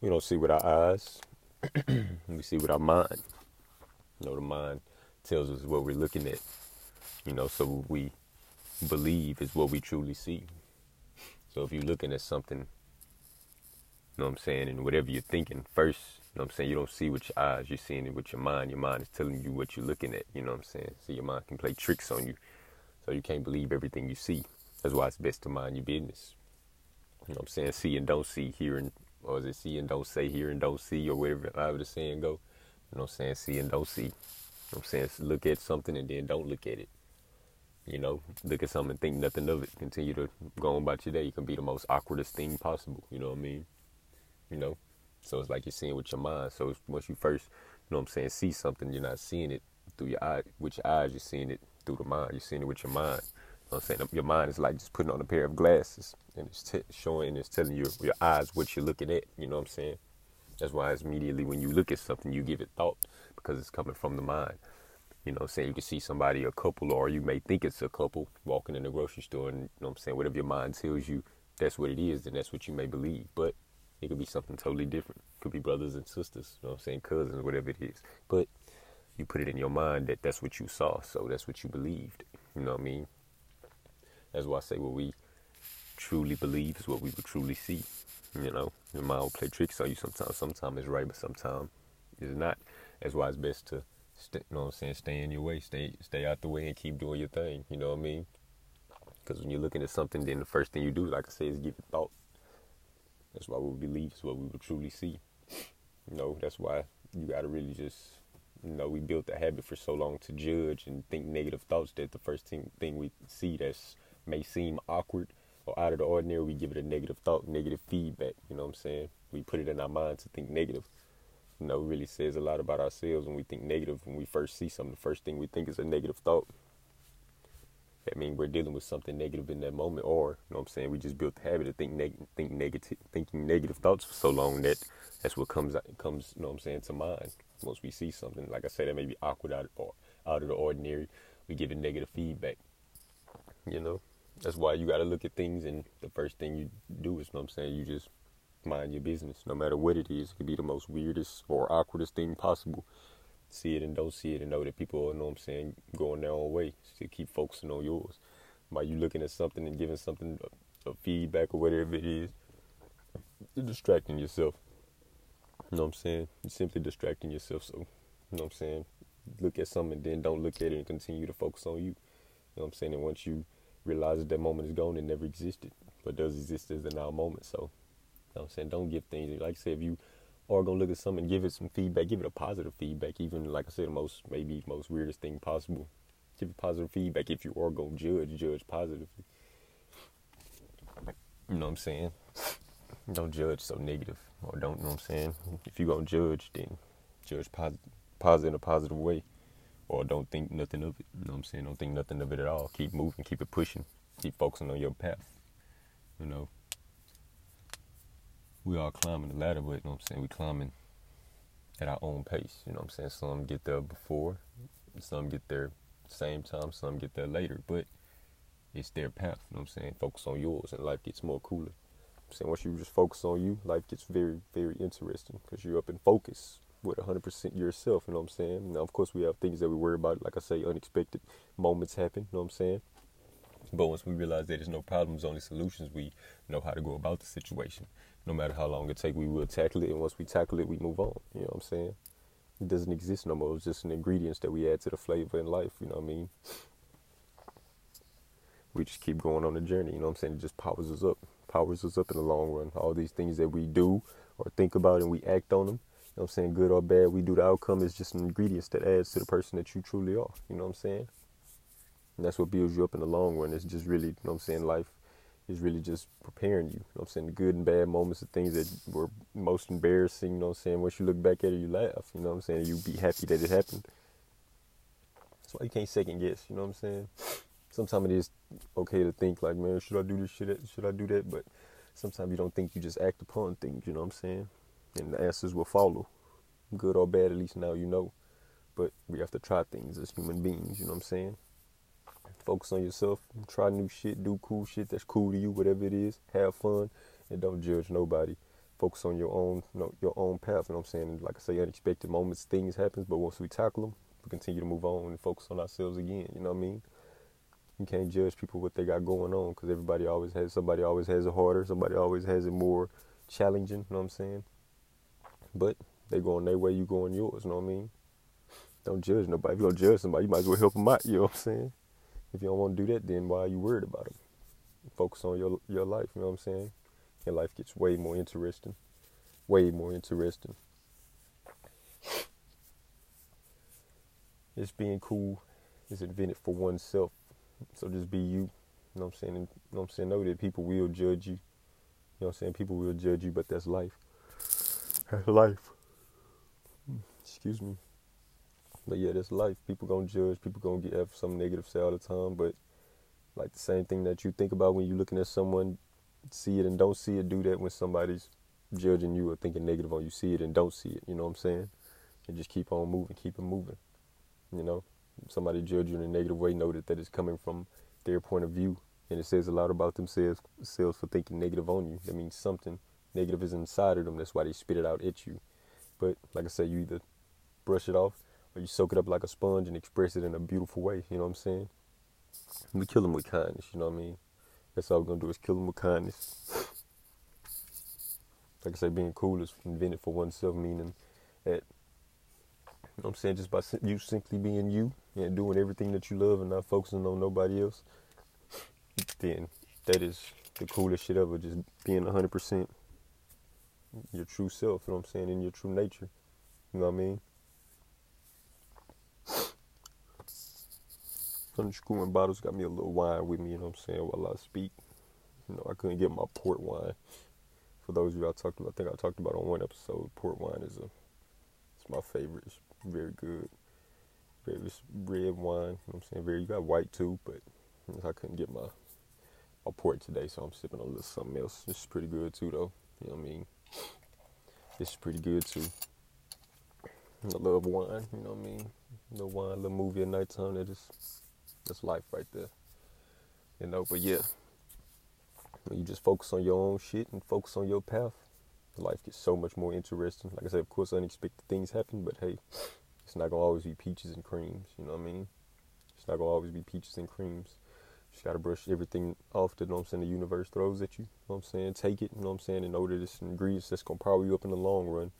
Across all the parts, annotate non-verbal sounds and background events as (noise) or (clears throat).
We don't see with our eyes. (clears throat) we see with our mind. You know, the mind tells us what we're looking at. You know, so what we believe is what we truly see. So if you're looking at something, you know what I'm saying, and whatever you're thinking first, you know what I'm saying, you don't see with your eyes, you're seeing it with your mind. Your mind is telling you what you're looking at, you know what I'm saying? So your mind can play tricks on you. So you can't believe everything you see. That's why it's best to mind your business. You know what I'm saying? See and don't see, hear and or is it see and don't say, hear and don't see, or whatever however the saying go. You know what I'm saying? See and don't see. You know I'm saying? Look at something and then don't look at it. You know, look at something and think nothing of it. Continue to go on about your day. It can be the most awkwardest thing possible. You know what I mean? You know? So it's like you're seeing with your mind. So once you first, you know what I'm saying, see something, you're not seeing it through your eye. With your eyes, you're seeing it through the mind. You're seeing it with your mind. What I'm saying? Your mind is like just putting on a pair of glasses and it's t- showing, it's telling you your eyes what you're looking at. You know what I'm saying? That's why it's immediately when you look at something, you give it thought because it's coming from the mind. You know, saying you can see somebody, a couple, or you may think it's a couple walking in the grocery store, and you know what I'm saying, whatever your mind tells you, that's what it is, then that's what you may believe. But it could be something totally different. It could be brothers and sisters, you know what I'm saying, cousins, whatever it is. But you put it in your mind that that's what you saw, so that's what you believed. You know what I mean? That's why I say what we truly believe is what we would truly see. You know, your mind will play tricks on you sometimes. Sometimes it's right, but sometimes it's not. That's why it's best to Stay, you know what I'm saying? Stay in your way. Stay stay out the way and keep doing your thing. You know what I mean? Because when you're looking at something, then the first thing you do, like I say, is give it thought. That's why we believe is what we will truly see. You know, that's why you got to really just, you know, we built the habit for so long to judge and think negative thoughts that the first thing, thing we see that may seem awkward or out of the ordinary, we give it a negative thought, negative feedback. You know what I'm saying? We put it in our mind to think negative you know, it really says a lot about ourselves when we think negative. When we first see something, the first thing we think is a negative thought. That means we're dealing with something negative in that moment, or you know what I'm saying, we just built the habit of think neg- think negative, thinking negative thoughts for so long that that's what comes comes, you know what I'm saying, to mind. Once we see something, like I said, that may be awkward out or out of the ordinary, we give it negative feedback. You know, that's why you got to look at things, and the first thing you do is, you know what I'm saying, you just mind your business, no matter what it is. It could be the most weirdest or awkwardest thing possible. See it and don't see it, and know that people, you know what I'm saying, going their own way. So keep focusing on yours. By you looking at something and giving something a, a feedback or whatever it is, you're distracting yourself. You know what I'm saying? You're simply distracting yourself. So, you know what I'm saying? Look at something and then don't look at it and continue to focus on you. You know what I'm saying? And once you realize that moment is gone, it never existed, but does exist as a now moment. So, know what I'm saying? Don't give things like I said, if you are gonna look at something, give it some feedback, give it a positive feedback, even like I said, the most maybe most weirdest thing possible. Give it positive feedback. If you are gonna judge, judge positively. You know what I'm saying? Don't judge so negative, or don't you know what I'm saying. If you're gonna judge, then judge positive, positive in a positive way, or don't think nothing of it. You know what I'm saying? Don't think nothing of it at all. Keep moving, keep it pushing, keep focusing on your path. You know we all climbing the ladder, but you know what I'm saying? We climbing at our own pace. You know what I'm saying? Some get there before, some get there same time, some get there later, but it's their path. You know what I'm saying? Focus on yours, and life gets more cooler. I'm saying once you just focus on you, life gets very, very interesting because you're up in focus with 100% yourself. You know what I'm saying? Now, of course, we have things that we worry about. Like I say, unexpected moments happen. You know what I'm saying? But once we realize that there's no problems, only solutions, we know how to go about the situation no matter how long it take, we will tackle it. And once we tackle it, we move on. You know what I'm saying? It doesn't exist no more. It's just an ingredients that we add to the flavor in life. You know what I mean? We just keep going on the journey. You know what I'm saying? It just powers us up. Powers us up in the long run. All these things that we do or think about and we act on them. Know I'm saying? Good or bad, we do the outcome is just an ingredients that adds to the person that you truly are. You know what I'm saying? And that's what builds you up in the long run. It's just really, you know what I'm saying, life is really just preparing you. You know what I'm saying? The good and bad moments, the things that were most embarrassing, you know what I'm saying? Once you look back at it, you laugh. You know what I'm saying? You be happy that it happened. That's why you can't second guess, you know what I'm saying? Sometimes it is okay to think like, man, should I do this, I, should I do that? But sometimes you don't think, you just act upon things, you know what I'm saying? And the answers will follow. Good or bad, at least now you know. But we have to try things as human beings, you know what I'm saying? Focus on yourself. Try new shit. Do cool shit that's cool to you, whatever it is. Have fun. And don't judge nobody. focus on your own, you know, your own path. You know what I'm saying? like I say, unexpected moments, things happen, but once we tackle them, we continue to move on and focus on ourselves again. You know what I mean? You can't judge people what they got going on because everybody always has somebody always has it harder, somebody always has it more challenging. You know what I'm saying? But they going their way, you going yours. You know what I mean? Don't judge nobody. If you don't judge somebody, you might as well help them out. You know what I'm saying? If you don't want to do that, then why are you worried about them? Focus on your your life. You know what I'm saying? Your life gets way more interesting. Way more interesting. Just being cool is invented for oneself. So just be you. You know what I'm saying? You know what I'm saying? Know that people will judge you. You know what I'm saying? People will judge you, but that's life. Life. Excuse me. But yeah, that's life. People gonna judge. People gonna get have some negative say all the time. But like the same thing that you think about when you're looking at someone, see it and don't see it. Do that when somebody's judging you or thinking negative on you. See it and don't see it. You know what I'm saying? And just keep on moving. Keep it moving. You know, somebody judge you in a negative way. Know that that is coming from their point of view, and it says a lot about themselves, themselves for thinking negative on you. That means something negative is inside of them. That's why they spit it out at you. But like I said, you either brush it off or you soak it up like a sponge and express it in a beautiful way. You know what I'm saying? We kill them with kindness. You know what I mean? That's all we're gonna do is kill them with kindness. Like I said, being cool is invented for oneself, meaning that you know what I'm saying, just by you simply being you and doing everything that you love and not focusing on nobody else, then that is the coolest shit ever. Just being 100% your true self, you know what I'm saying, in your true nature. You know what I mean? Unscrewing bottles got me a little wine with me, you know what I'm saying, while I speak. You know, I couldn't get my port wine. For those of you I talked about, I think I talked about on one episode, port wine is a it's my favorite. It's very good. Very red wine, you know what I'm saying? Very you got white too, but I couldn't get my my port today, so I'm sipping a little something else. It's pretty good too though. You know what I mean? It's pretty good too. I love wine, you know what I mean? The wine, the movie at nighttime, that is that's life right there. You know, but yeah. When you just focus on your own shit and focus on your path, life gets so much more interesting. Like I said, of course unexpected things happen, but hey, it's not gonna always be peaches and creams, you know what I mean? It's not gonna always be peaches and creams. Just gotta brush everything off that you know I'm saying the universe throws at you. You know I'm saying? Take it, you know I'm saying, and know that it's ingredients that's gonna power you up in the long run.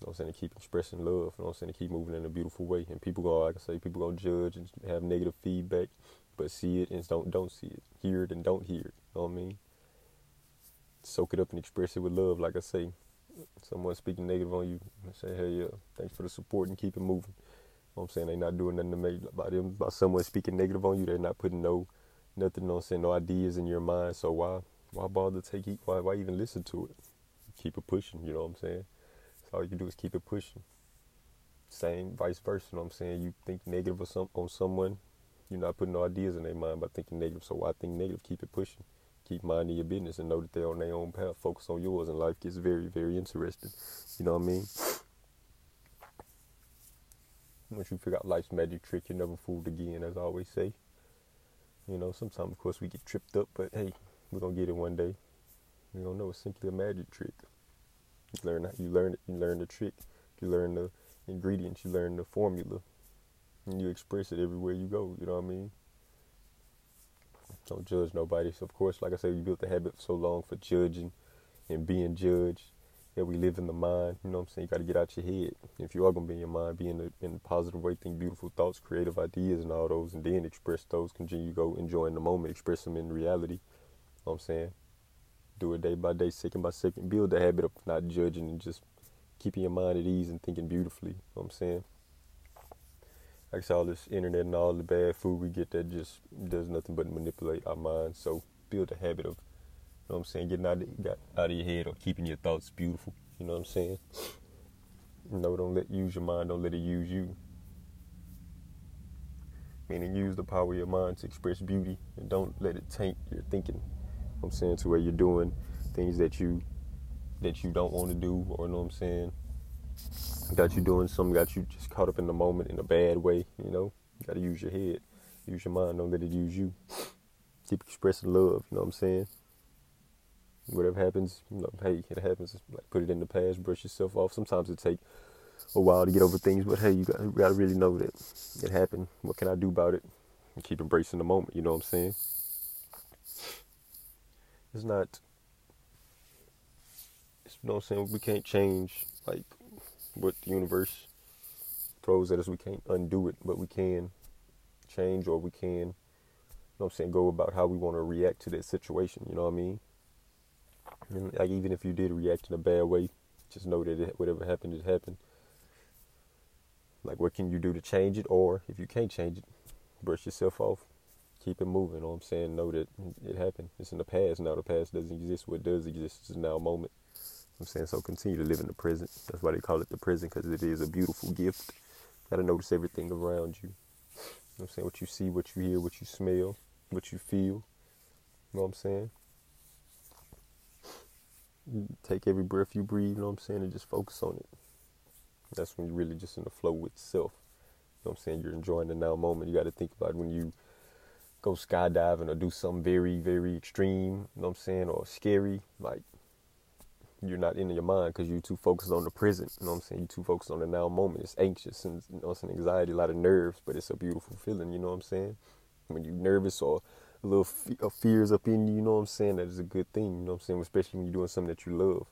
You know I'm saying? To keep expressing love, you know I'm saying? To keep moving in a beautiful way. And people go, like I say, people gonna judge and have negative feedback, but see it and don't don't see it. Hear it and don't hear it. You know what I mean? Soak it up and express it with love, like I say. Someone speaking negative on you, say, hey, yeah, thanks for the support and keep it moving. I'm saying? They not doing nothing to make about them about someone speaking negative on you. They're not putting no nothing, what saying, no ideas in your mind. So why why bother take it? Why why even listen to it? Keep it pushing, you know what I'm saying? So all you can do is keep it pushing. Same, vice versa. You know what I'm saying? You think negative some, on someone, you're not putting no ideas in their mind by thinking negative. So why think negative? Keep it pushing. Keep minding your business and know that they're on their own path. Focus on yours, and life gets very, very interesting. You know what I mean? Once you figure out life's magic trick, you're never fooled again, as I always say. You know, sometimes, of course, we get tripped up, but hey, we're going to get it one day. You don't know it's simply a magic trick. You learn you learn it. You learn the trick. You learn the ingredients. You learn the formula, and you express it everywhere you go. You know what I mean? Don't judge nobody. So of course, like I said, you built the habit so long for judging and being judged. Yeah, we live in the mind. You know what I'm saying? You got to get out your head. If you are gonna be in your mind, be in a, in a positive way, think beautiful thoughts, creative ideas, and all those, and then express those. Continue go enjoying the moment, express them in reality. You know what I'm saying? do it day by day, second by second. Build the habit of not judging and just keeping your mind at ease and thinking beautifully. You know what I'm saying? Like I said, all this internet and all the bad food we get that just does nothing but manipulate our minds. So build a habit of, know what I'm saying, getting out of, out of your head or keeping your thoughts beautiful. You know what I'm saying? Know, don't let use your mind, don't let it use you. Meaning use the power of your mind to express beauty and don't let it taint your thinking. I'm saying to where you're doing things that you that you don't want to do, or you know what I'm saying, got you doing something, got you just caught up in the moment in a bad way. You know, you got to use your head, use your mind. Don't let it use you. Keep expressing love. You know what I'm saying? Whatever happens, you know, hey, it happens. Like put it in the past, brush yourself off. Sometimes it take a while to get over things, but hey, you got, you got to really know that it happened. What can I do about it? And keep embracing the moment. You know what I'm saying? It's not. It's, you know what I'm saying? We can't change like what the universe throws at us. We can't undo it, but we can change or we can, you know what I'm saying, go about how we want to react to that situation. You know what I mean? And like even if you did react in a bad way, just know that it, whatever happened, it happened. Like what can you do to change it? Or if you can't change it, brush yourself off. Keep it moving. You know what I'm saying? Know that it happened. It's in the past. Now the past doesn't exist. What does exist is now a moment. I'm saying so continue to live in the present. That's why they call it the present because it is a beautiful gift. Gotta notice everything around you. you know what I'm saying? What you see, what you hear, what you smell, what you feel. You know what I'm saying? Take every breath you breathe, you know what I'm saying, and just focus on it. That's when you're really just in the flow with self. You know what I'm saying? You're enjoying the now moment. You got to think about when you go skydiving or do something very, very extreme, you know what I'm saying, or scary, like you're not in your mind because you're too focused on the present. You know what I'm saying? You're too focused on the now moment. It's anxious and you know, it's an anxiety, a lot of nerves, but it's a beautiful feeling. You know what I'm saying? When you're nervous or little f- uh, fears up in you, you know what I'm saying? That is a good thing, you know what I'm saying? Especially when you're doing something that you love.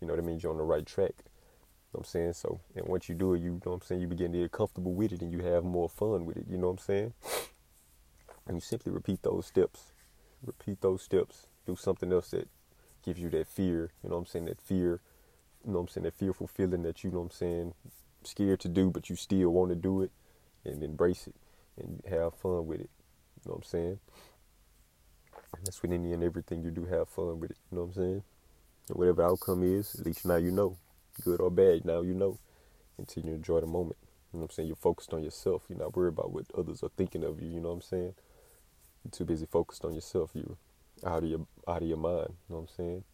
You know, that means you're on the right track. You know what I'm saying? So, and once you do it, you, you know what I'm saying, you begin to get comfortable with it and you have more fun with it, you know what I'm saying? (sniffs) And you simply repeat those steps. Repeat those steps. Do something else that gives you that fear, you know what I'm saying? That fear, you know what I'm saying? That fearful feeling that you know what I'm saying, scared to do, but you still want to do it and embrace it and have fun with it. You know what I'm saying? That's when any and everything you do, have fun with it. You know what I'm saying? And whatever outcome is, at least now you know. Good or bad, now you know. Until you enjoy the moment. You know what I'm saying? You're focused on yourself. You're not worried about what others are thinking of you. You know what I'm saying? You're too busy focused on yourself. You're out of your out of your mind. You know what I'm saying?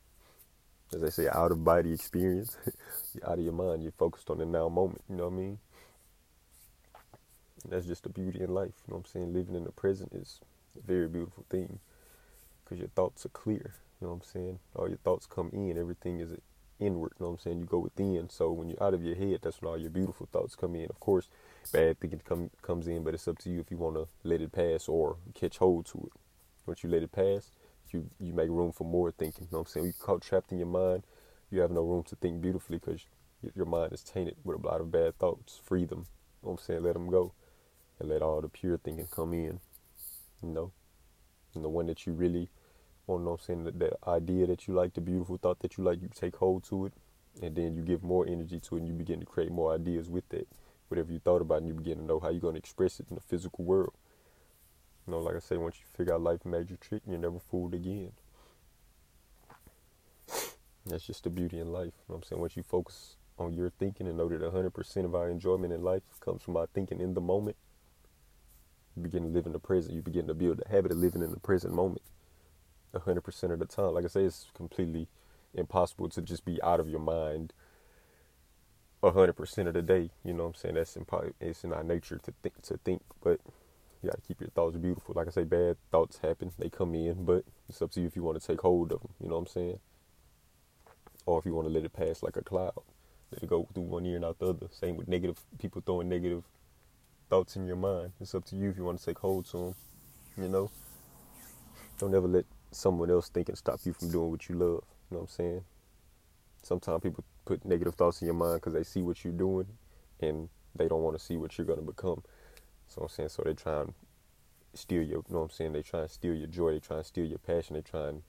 As they say, out of body experience. (laughs) you're out of your mind. You're focused on the now moment. You know what I mean? And that's just the beauty in life. You know what I'm saying? Living in the present is a very beautiful thing because your thoughts are clear. You know what I'm saying? All your thoughts come in. Everything is inward. You know what I'm saying? You go within. So when you're out of your head, that's when all your beautiful thoughts come in. Of course, bad thinking come comes in, but it's up to you if you want to let it pass or catch hold to it. Once you let it pass, you you make room for more thinking. You know what I'm saying? you're caught trapped in your mind, you have no room to think beautifully because your mind is tainted with a lot of bad thoughts. Free them. You know what I'm saying? Let them go, and let all the pure thinking come in. You know, and the one that you really on, I'm saying, the, the idea that you like, the beautiful thought that you like, you take hold to it, and then you give more energy to it, and you begin to create more ideas with that. Whatever you thought about, and you begin to know how you're going to express it in the physical world. You know, like I say, once you figure out life magic trick, you're never fooled again. That's just the beauty in life. You know what I'm saying? Once you focus on your thinking and know that 100% of our enjoyment in life comes from our thinking in the moment, you begin to live in the present. You begin to build the habit of living in the present moment. 100% of the time. Like I say, it's completely impossible to just be out of your mind 100% of the day. You know what I'm saying? That's impo- it's in our nature to think, to think, but you gotta keep your thoughts beautiful. Like I say, bad thoughts happen, they come in, but it's up to you if you want to take hold of them. You know what I'm saying? Or if you want to let it pass like a cloud, let it go through one ear and out the other. Same with negative people throwing negative thoughts in your mind. It's up to you if you want to take hold to them. You know, don't ever let someone else thinking stop you from doing what you love. You know what I'm saying? Sometimes people put negative thoughts in your mind because they see what you're doing and they don't want to see what you're going to become. So I'm saying, so they try and steal your, you know what I'm saying? They try and steal your joy. They try and steal your passion. They try and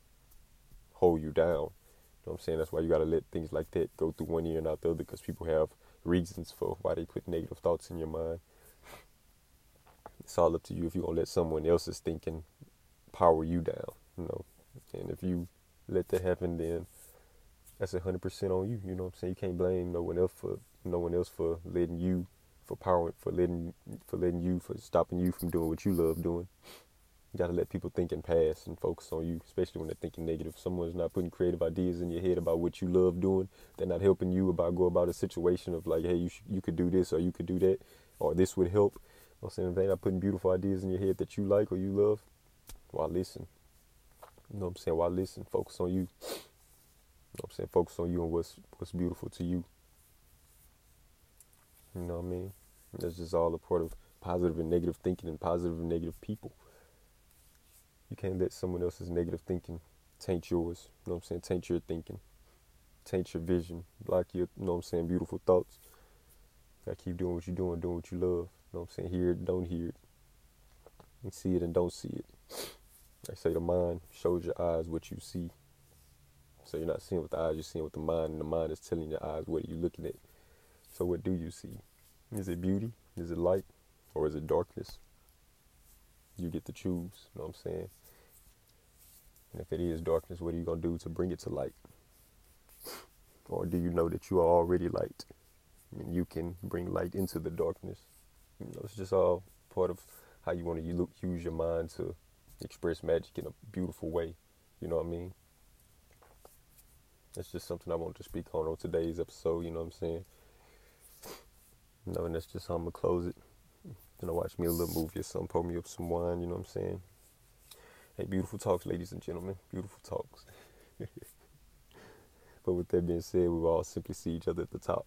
hold you down. You know what I'm saying? That's why you got to let things like that go through one ear and out the other because people have reasons for why they put negative thoughts in your mind. It's all up to you if you're going to let someone else's thinking power you down you know. And if you let that happen, then that's hundred percent on you. You know what I'm saying? You can't blame no one else for no one else for letting you, for power, for letting for letting you, for stopping you from doing what you love doing. You gotta let people think and pass and focus on you, especially when they're thinking negative. Someone's not putting creative ideas in your head about what you love doing, they're not helping you about go about a situation of like, hey, you sh- you could do this or you could do that or this would help. You know I'm saying if they're not putting beautiful ideas in your head that you like or you love, well, listen, you know what I'm saying? While listen? focus on you. (sniffs) You know what I'm saying? Focus on you and what's what's beautiful to you. You know what I mean? That's just all a part of positive and negative thinking and positive and negative people. You can't let someone else's negative thinking taint yours. You know what I'm saying? Taint your thinking. Taint your vision. Block your, you know what I'm saying, beautiful thoughts. Gotta keep doing what you're doing, doing what you love. You know what I'm saying? Hear it, don't hear it. And see it and don't see it. I say the mind shows your eyes what you see. So you're not seeing with the eyes, you're seeing with the mind, and the mind is telling your eyes what are you looking at. So what do you see? Is it beauty? Is it light? Or is it darkness? You get to choose, you know what I'm saying? And if it is darkness, what are you gonna do to bring it to light? (laughs) Or do you know that you are already light? And you can bring light into the darkness. You know, it's just all part of how you want to use your mind to express magic in a beautiful way. You know what I mean? That's just something I want to speak on on today's episode. You know what I'm saying? You know, and that's just how I'm gonna close it. Gonna watch me a little movie or something, pour me up some wine. You know what I'm saying? Hey, beautiful talks, ladies and gentlemen. Beautiful talks. (laughs) but with that being said, we will all simply see each other at the top.